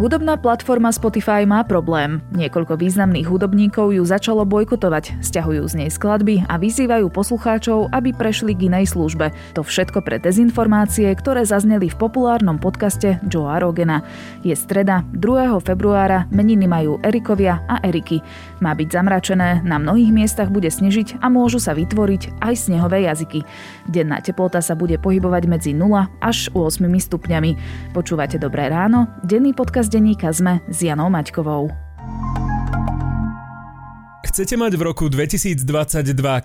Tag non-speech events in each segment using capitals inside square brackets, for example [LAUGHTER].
Hudobná platforma Spotify má problém. Niekoľko významných hudobníkov ju začalo bojkotovať, stiahujú z nej skladby a vyzývajú poslucháčov, aby prešli k inej službe. To všetko pre dezinformácie, ktoré zazneli v populárnom podcaste Joea Rogena. Je streda, 2. februára, meniny majú Erikovia a Eriky. Má byť zamračené, na mnohých miestach bude snežiť a môžu sa vytvoriť aj snehové jazyky. Denná teplota sa bude pohybovať medzi 0 až 8 stupňami. Počúvate Dobré ráno? Denný podcast denníka ZME s Janou Maťkovou. Chcete mať v roku 2022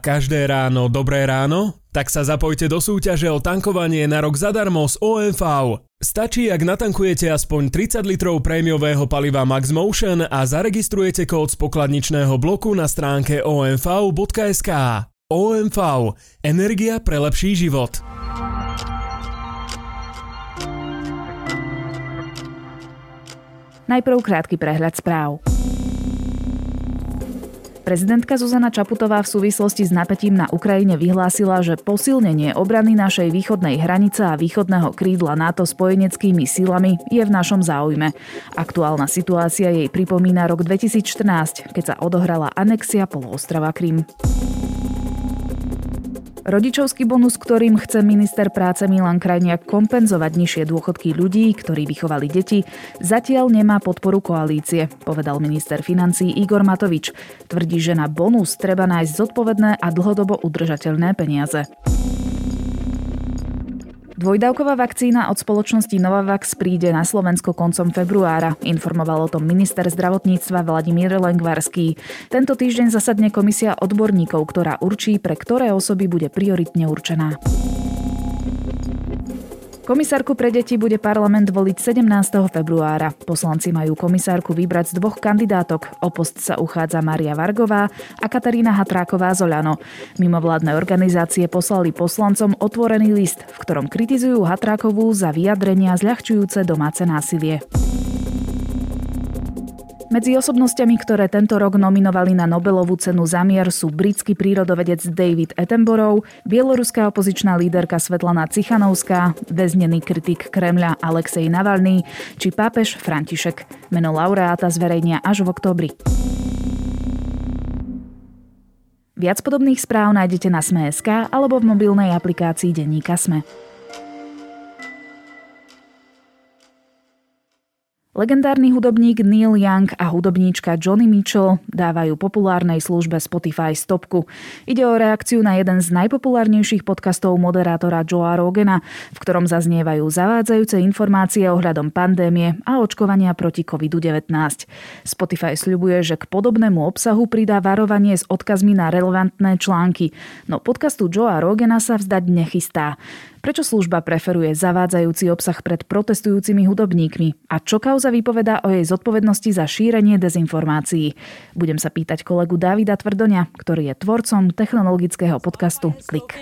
každé ráno dobré ráno? Tak sa zapojte do súťaže o tankovanie na rok zadarmo z OMV. Stačí, ak natankujete aspoň 30 litrov prémiového paliva MaxMotion a zaregistrujete kód z pokladničného bloku na stránke omv.sk. OMV. Energia pre lepší život. Najprv krátky prehľad správ. Prezidentka Zuzana Čaputová v súvislosti s napätím na Ukrajine vyhlásila, že posilnenie obrany našej východnej hranice a východného krídla NATO spojeneckými sílami je v našom záujme. Aktuálna situácia jej pripomína rok 2014, keď sa odohrala anexia poloostrova Krym. Rodičovský bonus, ktorým chce minister práce Milan Krajniak kompenzovať nižšie dôchodky ľudí, ktorí vychovali deti, zatiaľ nemá podporu koalície, povedal minister financí Igor Matovič. Tvrdí, že na bonus treba nájsť zodpovedné a dlhodobo udržateľné peniaze. Dvojdávková vakcína od spoločnosti Novavax príde na Slovensko koncom februára, informoval o tom minister zdravotníctva Vladimír Lengvarský. Tento týždeň zasadne komisia odborníkov, ktorá určí, pre ktoré osoby bude prioritne určená. Komisárku pre deti bude parlament voliť 17. februára. Poslanci majú komisárku vybrať z dvoch kandidátok. O post sa uchádza Maria Vargová a Katarína Hatráková Zoľano. Mimovládne organizácie poslali poslancom otvorený list, v ktorom kritizujú Hatrákovú za vyjadrenia zľahčujúce domáce násilie. Medzi osobnostiami, ktoré tento rok nominovali na Nobelovú cenu za mier sú britský prírodovedec David Attenborough, bieloruská opozičná líderka Svetlana Cichanovská, väznený kritik Kremľa Alexej Navalny či pápež František. Meno laureáta zverejnia až v oktobri. Viac podobných správ nájdete na Sme.sk alebo v mobilnej aplikácii Denníka Sme. Legendárny hudobník Neil Young a hudobníčka Johnny Mitchell dávajú populárnej službe Spotify stopku. Ide o reakciu na jeden z najpopulárnejších podcastov moderátora Joea Rogena, v ktorom zaznievajú zavádzajúce informácie ohľadom pandémie a očkovania proti COVID-19. Spotify sľubuje, že k podobnému obsahu pridá varovanie s odkazmi na relevantné články, no podcastu Joea Rogena sa vzdať nechystá. Prečo služba preferuje zavádzajúci obsah pred protestujúcimi hudobníkmi? A čo kauza vypovedá o jej zodpovednosti za šírenie dezinformácií? Budem sa pýtať kolegu Davida Tvrdoňa, ktorý je tvorcom technologického podcastu Klik.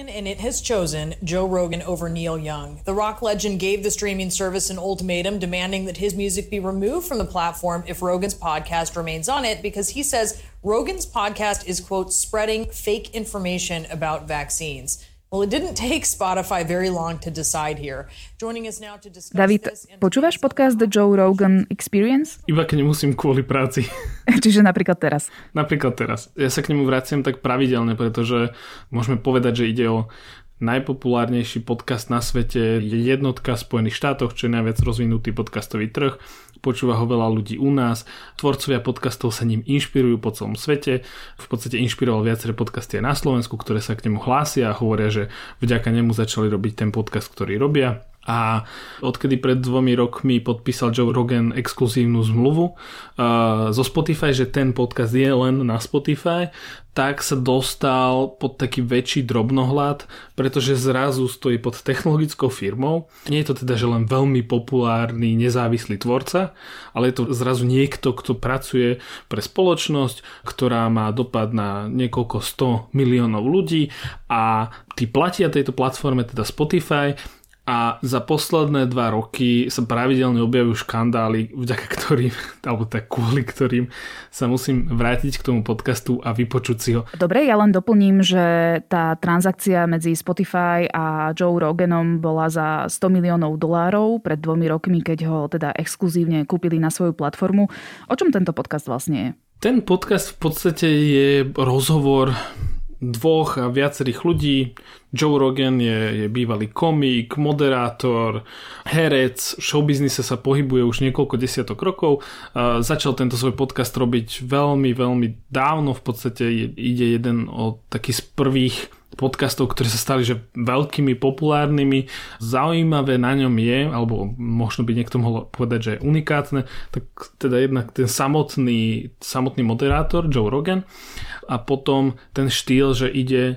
The rock legend gave the streaming service an ultimatum demanding that his music be removed from the platform if Rogan's podcast remains on it because he says Rogan's podcast is, quote, spreading fake information about vaccines. Well, it didn't take Spotify very long to decide here. Joining us now to discuss David, počúvaš podcast The Joe Rogan Experience? Iba keď nemusím kvôli práci. [LAUGHS] Čiže napríklad teraz? Napríklad teraz. Ja sa k nemu vraciam tak pravidelne, pretože môžeme povedať, že ide o najpopulárnejší podcast na svete, je jednotka v Spojených štátoch, čo je najviac rozvinutý podcastový trh počúva ho veľa ľudí u nás, tvorcovia podcastov sa ním inšpirujú po celom svete, v podstate inšpiroval viaceré podcasty aj na Slovensku, ktoré sa k nemu hlásia a hovoria, že vďaka nemu začali robiť ten podcast, ktorý robia. A odkedy pred dvomi rokmi podpísal Joe Rogan exkluzívnu zmluvu uh, zo Spotify, že ten podcast je len na Spotify, tak sa dostal pod taký väčší drobnohľad, pretože zrazu stojí pod technologickou firmou. Nie je to teda, že len veľmi populárny nezávislý tvorca, ale je to zrazu niekto, kto pracuje pre spoločnosť, ktorá má dopad na niekoľko 100 miliónov ľudí a tí platia tejto platforme, teda Spotify, a za posledné dva roky sa pravidelne objavujú škandály, vďaka ktorým, [LAUGHS] alebo tak kvôli ktorým sa musím vrátiť k tomu podcastu a vypočuť si ho. Dobre, ja len doplním, že tá transakcia medzi Spotify a Joe Roganom bola za 100 miliónov dolárov pred dvomi rokmi, keď ho teda exkluzívne kúpili na svoju platformu. O čom tento podcast vlastne je? Ten podcast v podstate je rozhovor dvoch a viacerých ľudí. Joe Rogan je, je bývalý komik, moderátor, herec, v showbiznise sa pohybuje už niekoľko desiatok rokov. Uh, začal tento svoj podcast robiť veľmi, veľmi dávno, v podstate ide jeden o taký z prvých podcastov, ktoré sa stali že veľkými, populárnymi. Zaujímavé na ňom je, alebo možno by niekto mohol povedať, že je unikátne, tak teda jednak ten samotný, samotný moderátor Joe Rogan a potom ten štýl, že ide e,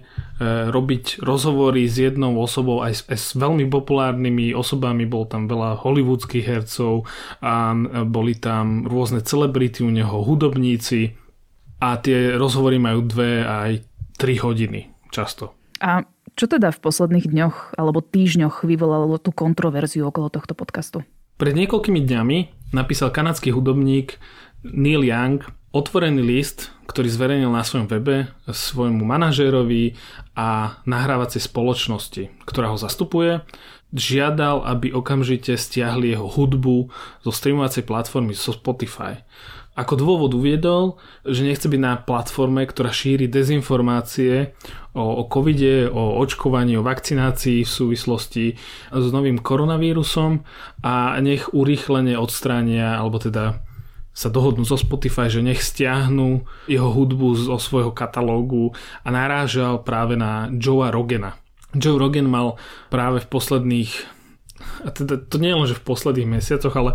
robiť rozhovory s jednou osobou aj s, aj s veľmi populárnymi osobami, bol tam veľa hollywoodských hercov a boli tam rôzne celebrity u neho, hudobníci. A tie rozhovory majú dve aj tri hodiny často. A čo teda v posledných dňoch alebo týždňoch vyvolalo tú kontroverziu okolo tohto podcastu? Pred niekoľkými dňami napísal kanadský hudobník Neil Young otvorený list, ktorý zverejnil na svojom webe svojmu manažérovi a nahrávacej spoločnosti, ktorá ho zastupuje, žiadal, aby okamžite stiahli jeho hudbu zo streamovacej platformy zo Spotify. Ako dôvod uviedol, že nechce byť na platforme, ktorá šíri dezinformácie o, o covide, o očkovaní, o vakcinácii v súvislosti s novým koronavírusom a nech urýchlene odstránia, alebo teda sa dohodnú zo Spotify, že nech stiahnu jeho hudbu zo svojho katalógu a narážal práve na Joea Rogena. Joe Rogan mal práve v posledných a teda to nie je len, že v posledných mesiacoch, ale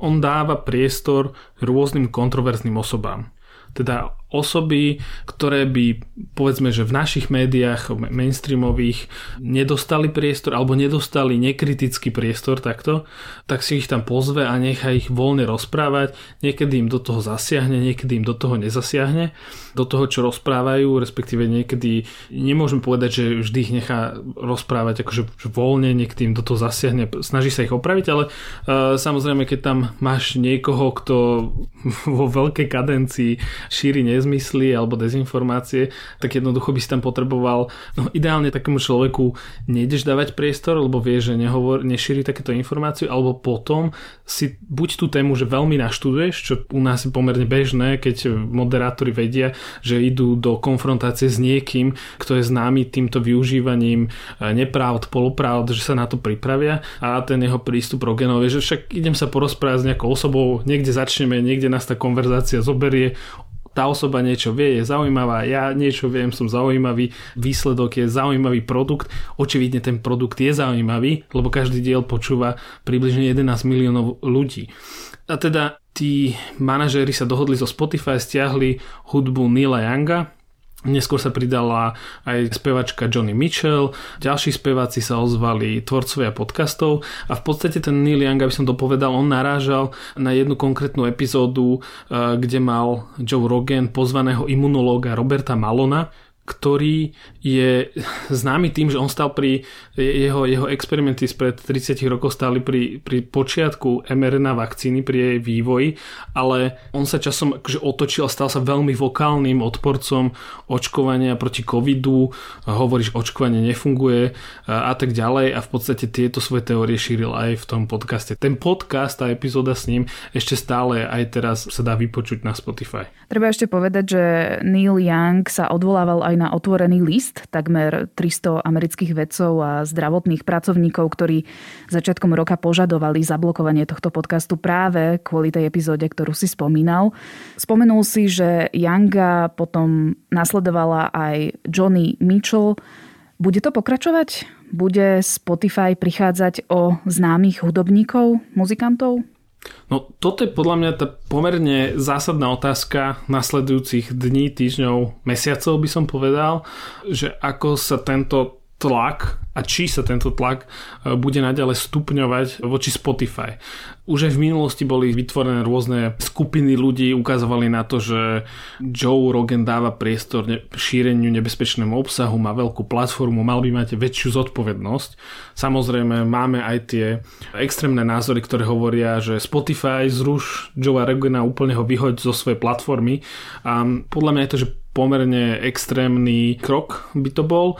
on dáva priestor rôznym kontroverzným osobám. Teda osoby, ktoré by povedzme, že v našich médiách mainstreamových nedostali priestor alebo nedostali nekritický priestor takto, tak si ich tam pozve a nechá ich voľne rozprávať. Niekedy im do toho zasiahne, niekedy im do toho nezasiahne. Do toho, čo rozprávajú, respektíve niekedy nemôžem povedať, že vždy ich nechá rozprávať akože voľne, niekedy im do toho zasiahne, snaží sa ich opraviť, ale uh, samozrejme, keď tam máš niekoho, kto [LAUGHS] vo veľkej kadencii šíri nez nezmysly alebo dezinformácie, tak jednoducho by si tam potreboval, no ideálne takému človeku nejdeš dávať priestor, lebo vie, že nehovor, nešíri takéto informáciu, alebo potom si buď tú tému, že veľmi naštuduješ, čo u nás je pomerne bežné, keď moderátori vedia, že idú do konfrontácie s niekým, kto je známy týmto využívaním eh, nepravd, polopravd, že sa na to pripravia a ten jeho prístup Rogenov je, že však idem sa porozprávať s nejakou osobou, niekde začneme, niekde nás tá konverzácia zoberie, tá osoba niečo vie, je zaujímavá, ja niečo viem, som zaujímavý, výsledok je zaujímavý produkt, očividne ten produkt je zaujímavý, lebo každý diel počúva približne 11 miliónov ľudí. A teda tí manažéri sa dohodli zo Spotify, stiahli hudbu Nila Younga, Neskôr sa pridala aj spevačka Johnny Mitchell, ďalší speváci sa ozvali tvorcovia podcastov a v podstate ten Neil Young, aby som to povedal, on narážal na jednu konkrétnu epizódu, eh, kde mal Joe Rogan pozvaného imunológa Roberta Malona, ktorý je známy tým, že on stal pri jeho, jeho experimenty spred 30 rokov stali pri, pri počiatku mRNA vakcíny, pri jej vývoji, ale on sa časom akože otočil a stal sa veľmi vokálnym odporcom očkovania proti covidu, hovorí, že očkovanie nefunguje a, a tak ďalej a v podstate tieto svoje teórie šíril aj v tom podcaste. Ten podcast, tá epizóda s ním ešte stále aj teraz sa dá vypočuť na Spotify. Treba ešte povedať, že Neil Young sa odvolával aj aj na otvorený list takmer 300 amerických vedcov a zdravotných pracovníkov, ktorí začiatkom roka požadovali zablokovanie tohto podcastu práve kvôli tej epizóde, ktorú si spomínal. Spomenul si, že Younga potom nasledovala aj Johnny Mitchell. Bude to pokračovať? Bude Spotify prichádzať o známych hudobníkov, muzikantov? No toto je podľa mňa tá pomerne zásadná otázka nasledujúcich dní, týždňov, mesiacov by som povedal, že ako sa tento tlak a či sa tento tlak e, bude naďalej stupňovať voči Spotify. Už aj v minulosti boli vytvorené rôzne skupiny ľudí, ukazovali na to, že Joe Rogan dáva priestor šíreniu nebezpečnému obsahu, má veľkú platformu, mal by mať väčšiu zodpovednosť. Samozrejme máme aj tie extrémne názory, ktoré hovoria, že Spotify zruš Joe Rogana, úplne ho vyhoď zo svojej platformy. A podľa mňa je to, že pomerne extrémny krok by to bol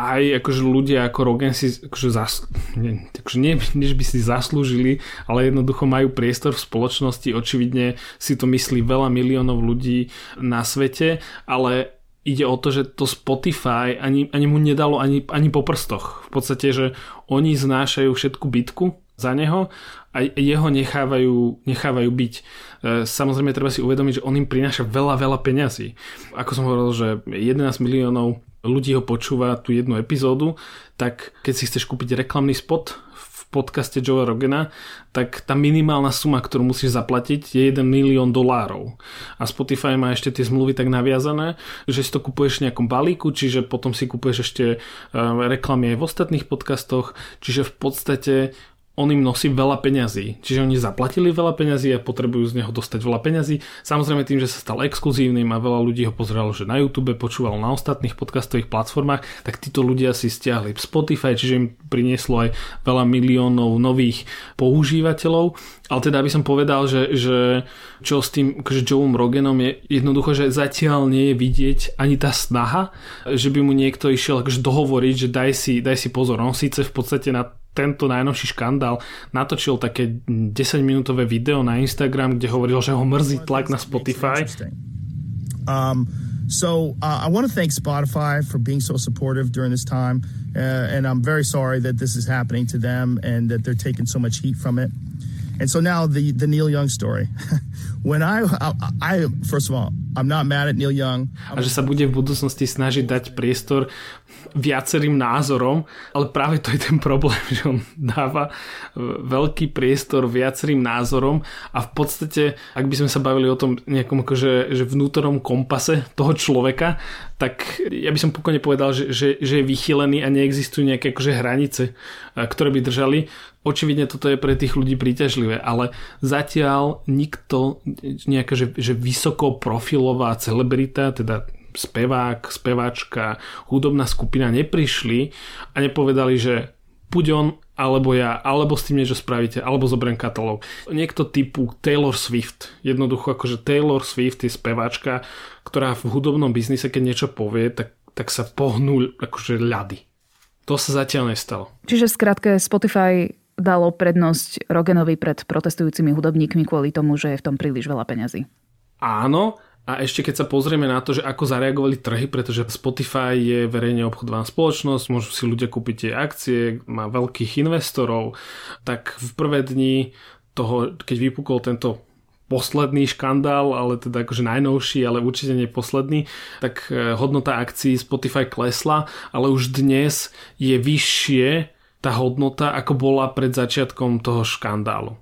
aj akože ľudia ako Rogan si akože zas, nie, akože nie, než by si zaslúžili, ale jednoducho majú priestor v spoločnosti, očividne si to myslí veľa miliónov ľudí na svete, ale ide o to, že to Spotify ani, ani mu nedalo ani, ani po prstoch. V podstate, že oni znášajú všetku bitku za neho a jeho nechávajú, nechávajú byť. E, samozrejme treba si uvedomiť, že on im prináša veľa, veľa peňazí. Ako som hovoril, že 11 miliónov ľudí ho počúva tú jednu epizódu, tak keď si chceš kúpiť reklamný spot v podcaste Joe Rogena, tak tá minimálna suma, ktorú musíš zaplatiť, je 1 milión dolárov. A Spotify má ešte tie zmluvy tak naviazané, že si to kupuješ v nejakom balíku, čiže potom si kupuješ ešte e, reklamy aj v ostatných podcastoch, čiže v podstate on im nosí veľa peňazí. Čiže oni zaplatili veľa peňazí a potrebujú z neho dostať veľa peňazí. Samozrejme tým, že sa stal exkluzívnym a veľa ľudí ho pozeralo, že na YouTube, počúval na ostatných podcastových platformách, tak títo ľudia si stiahli Spotify, čiže im prinieslo aj veľa miliónov nových používateľov. Ale teda aby som povedal, že, že čo s tým akože Joeom Roganom je jednoducho, že zatiaľ nie je vidieť ani tá snaha, že by mu niekto išiel akože dohovoriť, že daj si, daj si pozor. On síce v podstate na tento najnovší škandál natočil také 10-minútové video na Instagram, kde hovoril, že ho mrzí tlak na Spotify. Um, so uh, I want to thank Spotify for being so supportive during this time, uh, and I'm very sorry that this is happening to them and that they're taking so much heat from it. And so now the the Neil Young story. [LAUGHS] when I, I, I first of all, I'm not mad at Neil Young. A že sa bude v budúcnosti snažiť dať priestor viacerým názorom, ale práve to je ten problém, [LAUGHS] že on dáva veľký priestor viacerým názorom a v podstate, ak by sme sa bavili o tom nejakom akože, že vnútornom kompase toho človeka, tak ja by som pokojne povedal, že, že, že je vychylený a neexistujú nejaké akože hranice, ktoré by držali. Očividne toto je pre tých ľudí príťažlivé, ale zatiaľ nikto nejaká že, že vysokoprofilová celebrita, teda spevák, speváčka, hudobná skupina neprišli a nepovedali, že buď on, alebo ja, alebo s tým niečo spravíte, alebo zoberiem katalóg. Niekto typu Taylor Swift. Jednoducho akože Taylor Swift je speváčka, ktorá v hudobnom biznise, keď niečo povie, tak, tak sa pohnú akože ľady. To sa zatiaľ nestalo. Čiže v skratke Spotify dalo prednosť Rogenovi pred protestujúcimi hudobníkmi kvôli tomu, že je v tom príliš veľa peňazí. Áno, a ešte keď sa pozrieme na to, že ako zareagovali trhy, pretože Spotify je verejne obchodovaná spoločnosť, môžu si ľudia kúpiť tie akcie, má veľkých investorov, tak v prvé dni toho, keď vypukol tento posledný škandál, ale teda akože najnovší, ale určite nie posledný, tak e, hodnota akcií Spotify klesla, ale už dnes je vyššie tá hodnota, ako bola pred začiatkom toho škandálu.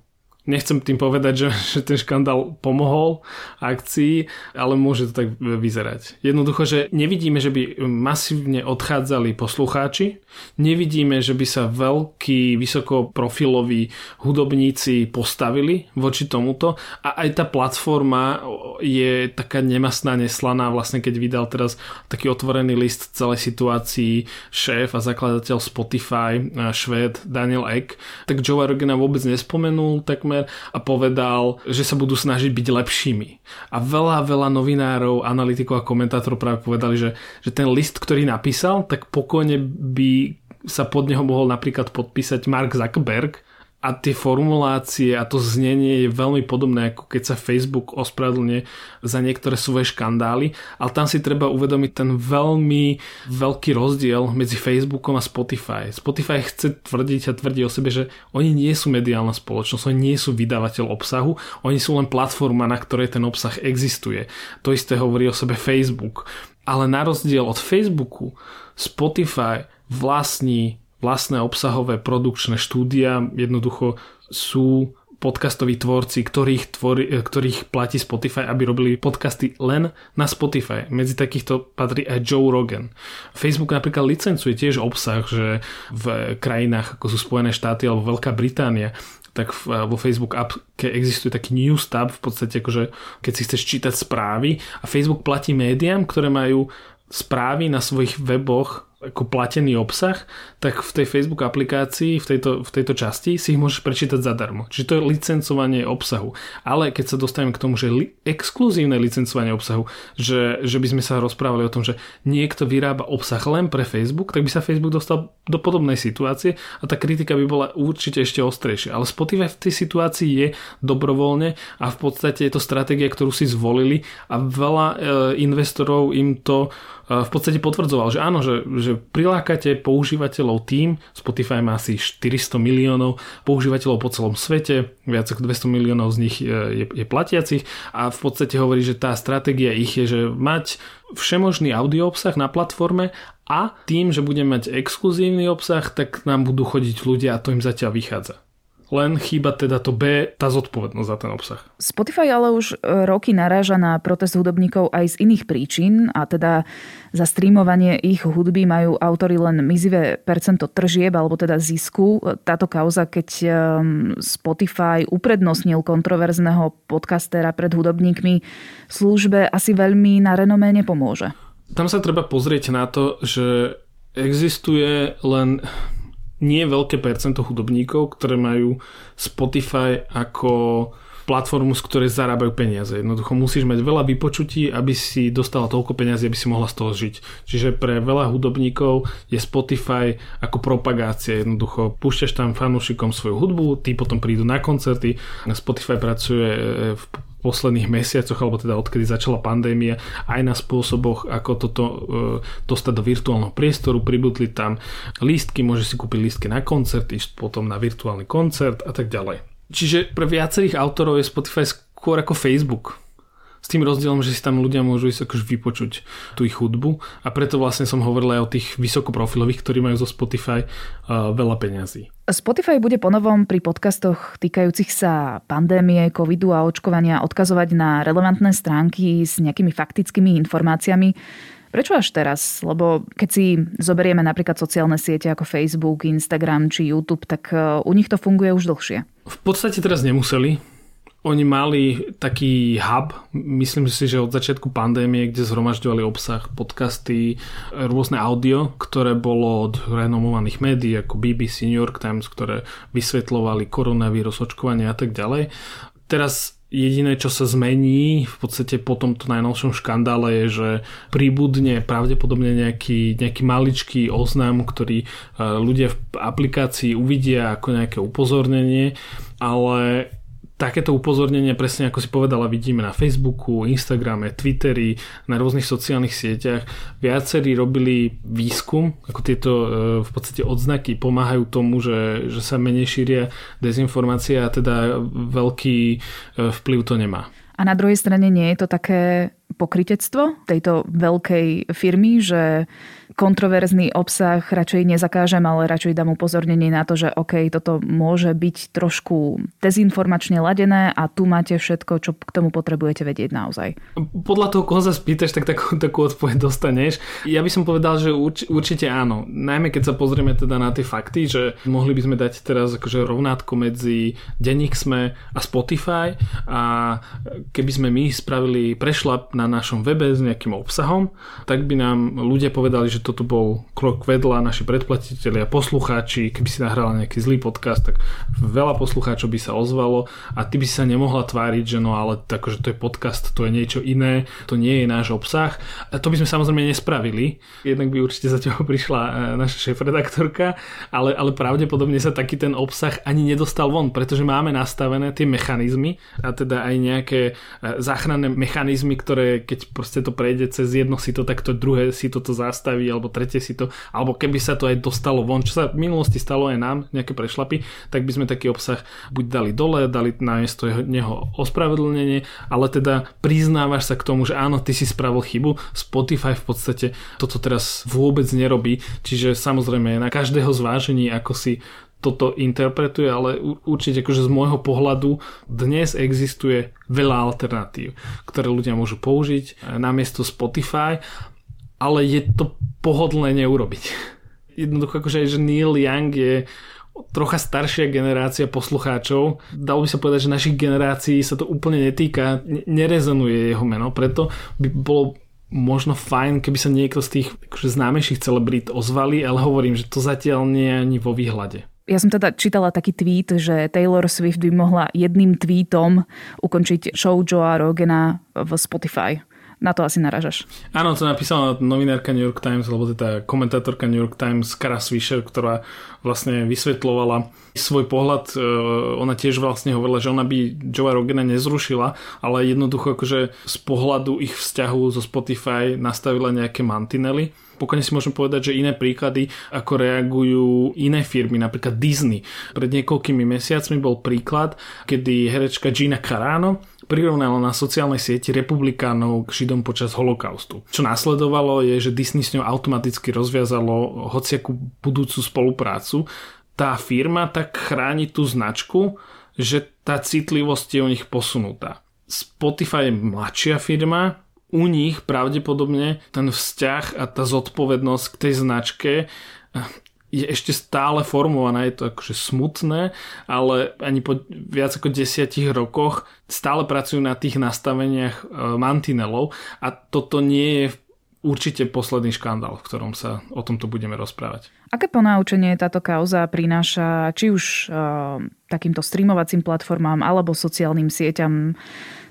Nechcem tým povedať, že, [LAUGHS] že ten škandál pomohol akcii, ale môže to tak vyzerať. Jednoducho, že nevidíme, že by masívne odchádzali poslucháči, nevidíme, že by sa veľkí, vysokoprofiloví hudobníci postavili voči tomuto a aj tá platforma je taká nemastná, neslaná, vlastne keď vydal teraz taký otvorený list celej situácii šéf a zakladateľ Spotify, švéd Daniel Ek, tak Joe Rogana vôbec nespomenul takmer a povedal, že sa budú snažiť byť lepšími. A veľa, veľa novinárov, analytikov a komentátorov práve povedali, že, že ten list, ktorý napísal, tak pokojne by sa pod neho mohol napríklad podpísať Mark Zuckerberg, a tie formulácie a to znenie je veľmi podobné, ako keď sa Facebook ospravedlne za niektoré svoje škandály, ale tam si treba uvedomiť ten veľmi veľký rozdiel medzi Facebookom a Spotify. Spotify chce tvrdiť a tvrdí o sebe, že oni nie sú mediálna spoločnosť, oni nie sú vydavateľ obsahu, oni sú len platforma, na ktorej ten obsah existuje. To isté hovorí o sebe Facebook. Ale na rozdiel od Facebooku, Spotify vlastní vlastné obsahové produkčné štúdia jednoducho sú podcastoví tvorci, ktorých, tvori, e, ktorých platí Spotify, aby robili podcasty len na Spotify. Medzi takýchto patrí aj Joe Rogan. Facebook napríklad licencuje tiež obsah, že v krajinách ako sú Spojené štáty alebo Veľká Británia tak vo Facebook appke existuje taký news tab, v podstate akože keď si chceš čítať správy a Facebook platí médiám, ktoré majú správy na svojich weboch ako platený obsah, tak v tej Facebook aplikácii, v tejto, v tejto časti si ich môžeš prečítať zadarmo. Čiže to je licencovanie obsahu. Ale keď sa dostaneme k tomu, že li, exkluzívne licencovanie obsahu, že, že by sme sa rozprávali o tom, že niekto vyrába obsah len pre Facebook, tak by sa Facebook dostal do podobnej situácie a tá kritika by bola určite ešte ostrejšia. Ale Spotify v tej situácii je dobrovoľne a v podstate je to stratégia, ktorú si zvolili a veľa e, investorov im to v podstate potvrdzoval, že áno, že, že prilákate používateľov tým, Spotify má asi 400 miliónov používateľov po celom svete, viac ako 200 miliónov z nich je, je platiacich a v podstate hovorí, že tá stratégia ich je, že mať všemožný audio obsah na platforme a tým, že budeme mať exkluzívny obsah, tak nám budú chodiť ľudia a to im zatiaľ vychádza len chýba teda to B, tá zodpovednosť za ten obsah. Spotify ale už e, roky naráža na protest hudobníkov aj z iných príčin a teda za streamovanie ich hudby majú autory len mizivé percento tržieb alebo teda zisku. Táto kauza, keď e, Spotify uprednostnil kontroverzného podcastera pred hudobníkmi, službe asi veľmi na renomé nepomôže. Tam sa treba pozrieť na to, že existuje len nie veľké percento hudobníkov, ktoré majú Spotify ako platformu, z ktorej zarábajú peniaze. Jednoducho musíš mať veľa vypočutí, aby si dostala toľko peniazy, aby si mohla z toho žiť. Čiže pre veľa hudobníkov je Spotify ako propagácia. Jednoducho púšťaš tam fanúšikom svoju hudbu, tí potom prídu na koncerty. Spotify pracuje v posledných mesiacoch, alebo teda odkedy začala pandémia, aj na spôsoboch, ako toto e, dostať do virtuálneho priestoru, pribudli tam lístky, môže si kúpiť lístky na koncert, ísť potom na virtuálny koncert a tak ďalej. Čiže pre viacerých autorov je Spotify skôr ako Facebook s tým rozdielom, že si tam ľudia môžu ísť akože vypočuť tú ich hudbu a preto vlastne som hovoril aj o tých vysokoprofilových, ktorí majú zo Spotify uh, veľa peňazí. Spotify bude ponovom pri podcastoch týkajúcich sa pandémie, covidu a očkovania odkazovať na relevantné stránky s nejakými faktickými informáciami. Prečo až teraz? Lebo keď si zoberieme napríklad sociálne siete ako Facebook, Instagram či YouTube, tak u nich to funguje už dlhšie. V podstate teraz nemuseli, oni mali taký hub, myslím si, že od začiatku pandémie, kde zhromažďovali obsah, podcasty, rôzne audio, ktoré bolo od renomovaných médií ako BBC, New York Times, ktoré vysvetľovali koronavírus, očkovanie a tak ďalej. Teraz jediné, čo sa zmení v podstate po tomto najnovšom škandále je, že príbudne pravdepodobne nejaký, nejaký maličký oznam, ktorý e, ľudia v aplikácii uvidia ako nejaké upozornenie, ale takéto upozornenia, presne ako si povedala, vidíme na Facebooku, Instagrame, Twitteri, na rôznych sociálnych sieťach. Viacerí robili výskum, ako tieto e, v podstate odznaky pomáhajú tomu, že, že sa menej šíria dezinformácie a teda veľký e, vplyv to nemá. A na druhej strane nie je to také pokritectvo tejto veľkej firmy, že kontroverzný obsah radšej nezakážem, ale radšej dám upozornenie na to, že OK, toto môže byť trošku dezinformačne ladené a tu máte všetko, čo k tomu potrebujete vedieť naozaj. Podľa toho, koho sa spýtaš, tak takú, takú odpoveď dostaneš. Ja by som povedal, že urč, určite áno. Najmä keď sa pozrieme teda na tie fakty, že mohli by sme dať teraz akože rovnátko medzi Denník Sme a Spotify a keby sme my spravili prešlap na našom webe s nejakým obsahom, tak by nám ľudia povedali, že toto bol krok vedľa, naši predplatiteľi a poslucháči, keby si nahrala nejaký zlý podcast, tak veľa poslucháčov by sa ozvalo a ty by sa nemohla tváriť, že no ale tako, že to je podcast, to je niečo iné, to nie je náš obsah. A to by sme samozrejme nespravili. Jednak by určite za tebou prišla e, naša šéf-redaktorka, ale, ale pravdepodobne sa taký ten obsah ani nedostal von, pretože máme nastavené tie mechanizmy a teda aj nejaké e, záchranné mechanizmy, ktoré keď proste to prejde cez jedno si to, tak to druhé si toto zastaví alebo tretie si to, alebo keby sa to aj dostalo von, čo sa v minulosti stalo aj nám, nejaké prešlapy, tak by sme taký obsah buď dali dole, dali na miesto jeho, neho ospravedlnenie, ale teda priznávaš sa k tomu, že áno, ty si spravil chybu, Spotify v podstate toto teraz vôbec nerobí, čiže samozrejme na každého zvážení, ako si toto interpretuje, ale určite akože z môjho pohľadu dnes existuje veľa alternatív, ktoré ľudia môžu použiť. Namiesto Spotify, ale je to pohodlné neurobiť. [LAUGHS] Jednoducho akože aj, že Neil Young je trocha staršia generácia poslucháčov. Dalo by sa povedať, že našich generácií sa to úplne netýka, nerezonuje jeho meno, preto by bolo možno fajn, keby sa niekto z tých akože známejších celebrít ozvali, ale hovorím, že to zatiaľ nie je ani vo výhľade. Ja som teda čítala taký tweet, že Taylor Swift by mohla jedným tweetom ukončiť show Joea Rogena v Spotify. Na to asi naražaš. Áno, to napísala novinárka New York Times, alebo teda komentátorka New York Times Kara Swisher, ktorá vlastne vysvetlovala svoj pohľad. E, ona tiež vlastne hovorila, že ona by Joea Rogena nezrušila, ale jednoducho akože z pohľadu ich vzťahu zo Spotify nastavila nejaké mantinely pokojne si môžem povedať, že iné príklady, ako reagujú iné firmy, napríklad Disney. Pred niekoľkými mesiacmi bol príklad, kedy herečka Gina Carano prirovnala na sociálnej sieti republikánov k Židom počas holokaustu. Čo následovalo je, že Disney s ňou automaticky rozviazalo hociakú budúcu spoluprácu. Tá firma tak chráni tú značku, že tá citlivosť je u nich posunutá. Spotify je mladšia firma, u nich pravdepodobne ten vzťah a tá zodpovednosť k tej značke eh, je ešte stále formovaná, je to akože smutné, ale ani po viac ako desiatich rokoch stále pracujú na tých nastaveniach eh, mantinelov a toto nie je určite posledný škandál, v ktorom sa o tomto budeme rozprávať. Aké ponaučenie táto kauza prináša či už uh, takýmto streamovacím platformám alebo sociálnym sieťam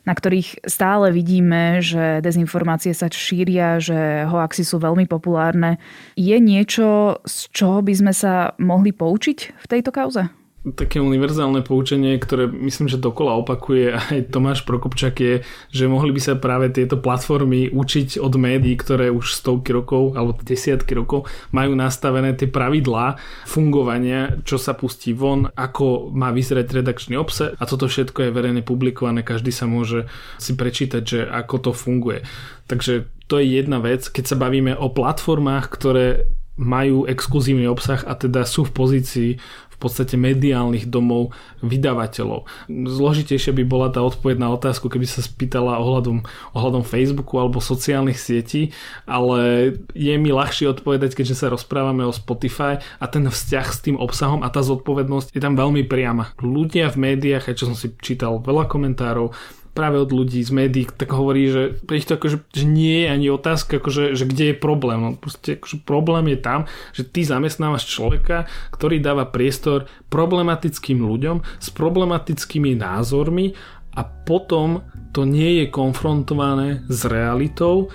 na ktorých stále vidíme, že dezinformácie sa šíria, že hoaxy sú veľmi populárne. Je niečo, z čoho by sme sa mohli poučiť v tejto kauze? Také univerzálne poučenie, ktoré myslím, že dokola opakuje [LAUGHS] aj Tomáš Prokopčak je, že mohli by sa práve tieto platformy učiť od médií, ktoré už stovky rokov alebo desiatky rokov majú nastavené tie pravidlá fungovania, čo sa pustí von, ako má vyzerať redakčný obsah a toto všetko je verejne publikované, každý sa môže si prečítať, že ako to funguje. Takže to je jedna vec, keď sa bavíme o platformách, ktoré majú exkluzívny obsah a teda sú v pozícii v podstate mediálnych domov vydavateľov. Zložitejšia by bola tá odpoveď na otázku, keby sa spýtala ohľadom, ohľadom Facebooku alebo sociálnych sietí, ale je mi ľahšie odpovedať, keďže sa rozprávame o Spotify a ten vzťah s tým obsahom a tá zodpovednosť je tam veľmi priama. Ľudia v médiách, aj čo som si čítal veľa komentárov, práve od ľudí z médií, tak hovorí, že pre ich to akože, že nie je ani otázka, akože, že kde je problém. No, proste akože problém je tam, že ty zamestnávaš človeka, ktorý dáva priestor problematickým ľuďom s problematickými názormi a potom to nie je konfrontované s realitou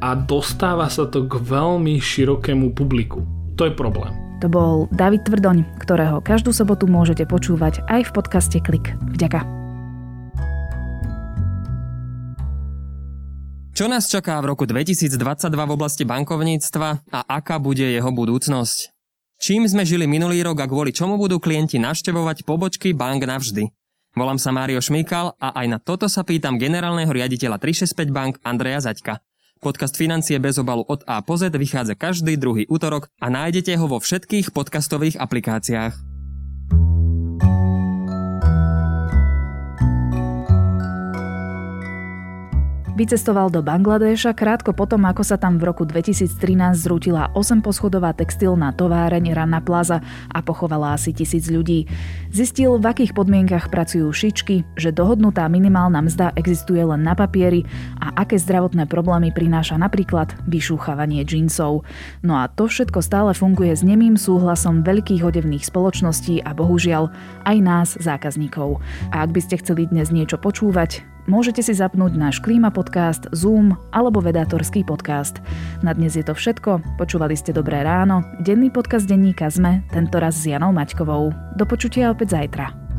a dostáva sa to k veľmi širokému publiku. To je problém. To bol David Tvrdoň, ktorého každú sobotu môžete počúvať aj v podcaste Klik. Vďaka. Čo nás čaká v roku 2022 v oblasti bankovníctva a aká bude jeho budúcnosť? Čím sme žili minulý rok a kvôli čomu budú klienti navštevovať pobočky bank navždy? Volám sa Mário Šmíkal a aj na toto sa pýtam generálneho riaditeľa 365 Bank Andreja Zaďka. Podcast Financie bez obalu od A po Z vychádza každý druhý útorok a nájdete ho vo všetkých podcastových aplikáciách. Vycestoval do Bangladeša krátko potom, ako sa tam v roku 2013 zrútila 8-poschodová textilná továreň Rana Plaza a pochovala asi tisíc ľudí. Zistil, v akých podmienkach pracujú šičky, že dohodnutá minimálna mzda existuje len na papieri a aké zdravotné problémy prináša napríklad vyšúchavanie džínsov. No a to všetko stále funguje s nemým súhlasom veľkých odevných spoločností a bohužiaľ aj nás, zákazníkov. A ak by ste chceli dnes niečo počúvať, Môžete si zapnúť náš Klíma podcast, Zoom alebo Vedátorský podcast. Na dnes je to všetko. Počúvali ste Dobré ráno, denný podcast denníka ZME, tentoraz s Janou Maťkovou. Do počutia opäť zajtra.